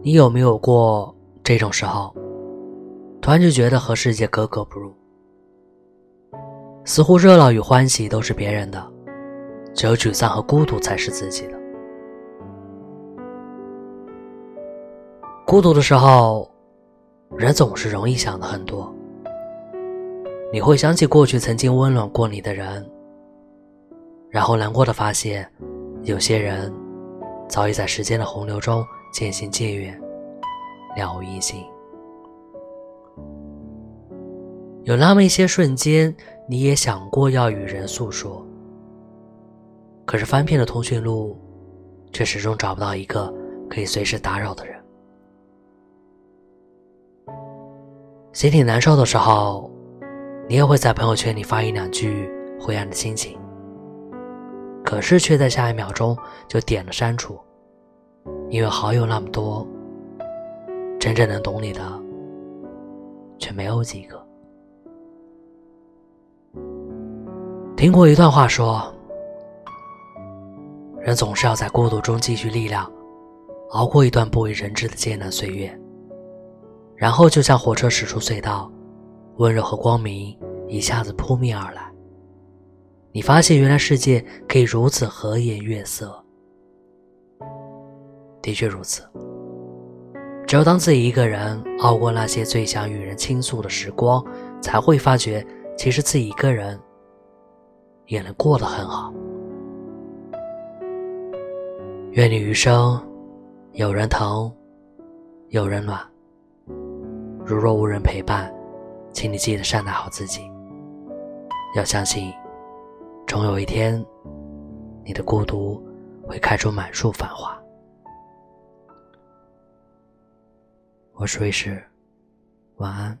你有没有过这种时候，突然就觉得和世界格格不入？似乎热闹与欢喜都是别人的，只有沮丧和孤独才是自己的。孤独的时候，人总是容易想的很多。你会想起过去曾经温暖过你的人，然后难过的发现，有些人早已在时间的洪流中渐行渐远，了无音信。有那么一些瞬间，你也想过要与人诉说，可是翻遍了通讯录，却始终找不到一个可以随时打扰的人。心里难受的时候。你也会在朋友圈里发一两句灰暗的心情，可是却在下一秒钟就点了删除，因为好友那么多，真正能懂你的却没有几个。听过一段话说，人总是要在孤独中积蓄力量，熬过一段不为人知的艰难岁月，然后就像火车驶出隧道。温柔和光明一下子扑面而来，你发现原来世界可以如此和颜悦色。的确如此，只有当自己一个人熬过那些最想与人倾诉的时光，才会发觉，其实自己一个人也能过得很好。愿你余生有人疼，有人暖。如若无人陪伴。请你记得善待好自己，要相信，总有一天，你的孤独会开出满树繁花。我是瑞士，晚安。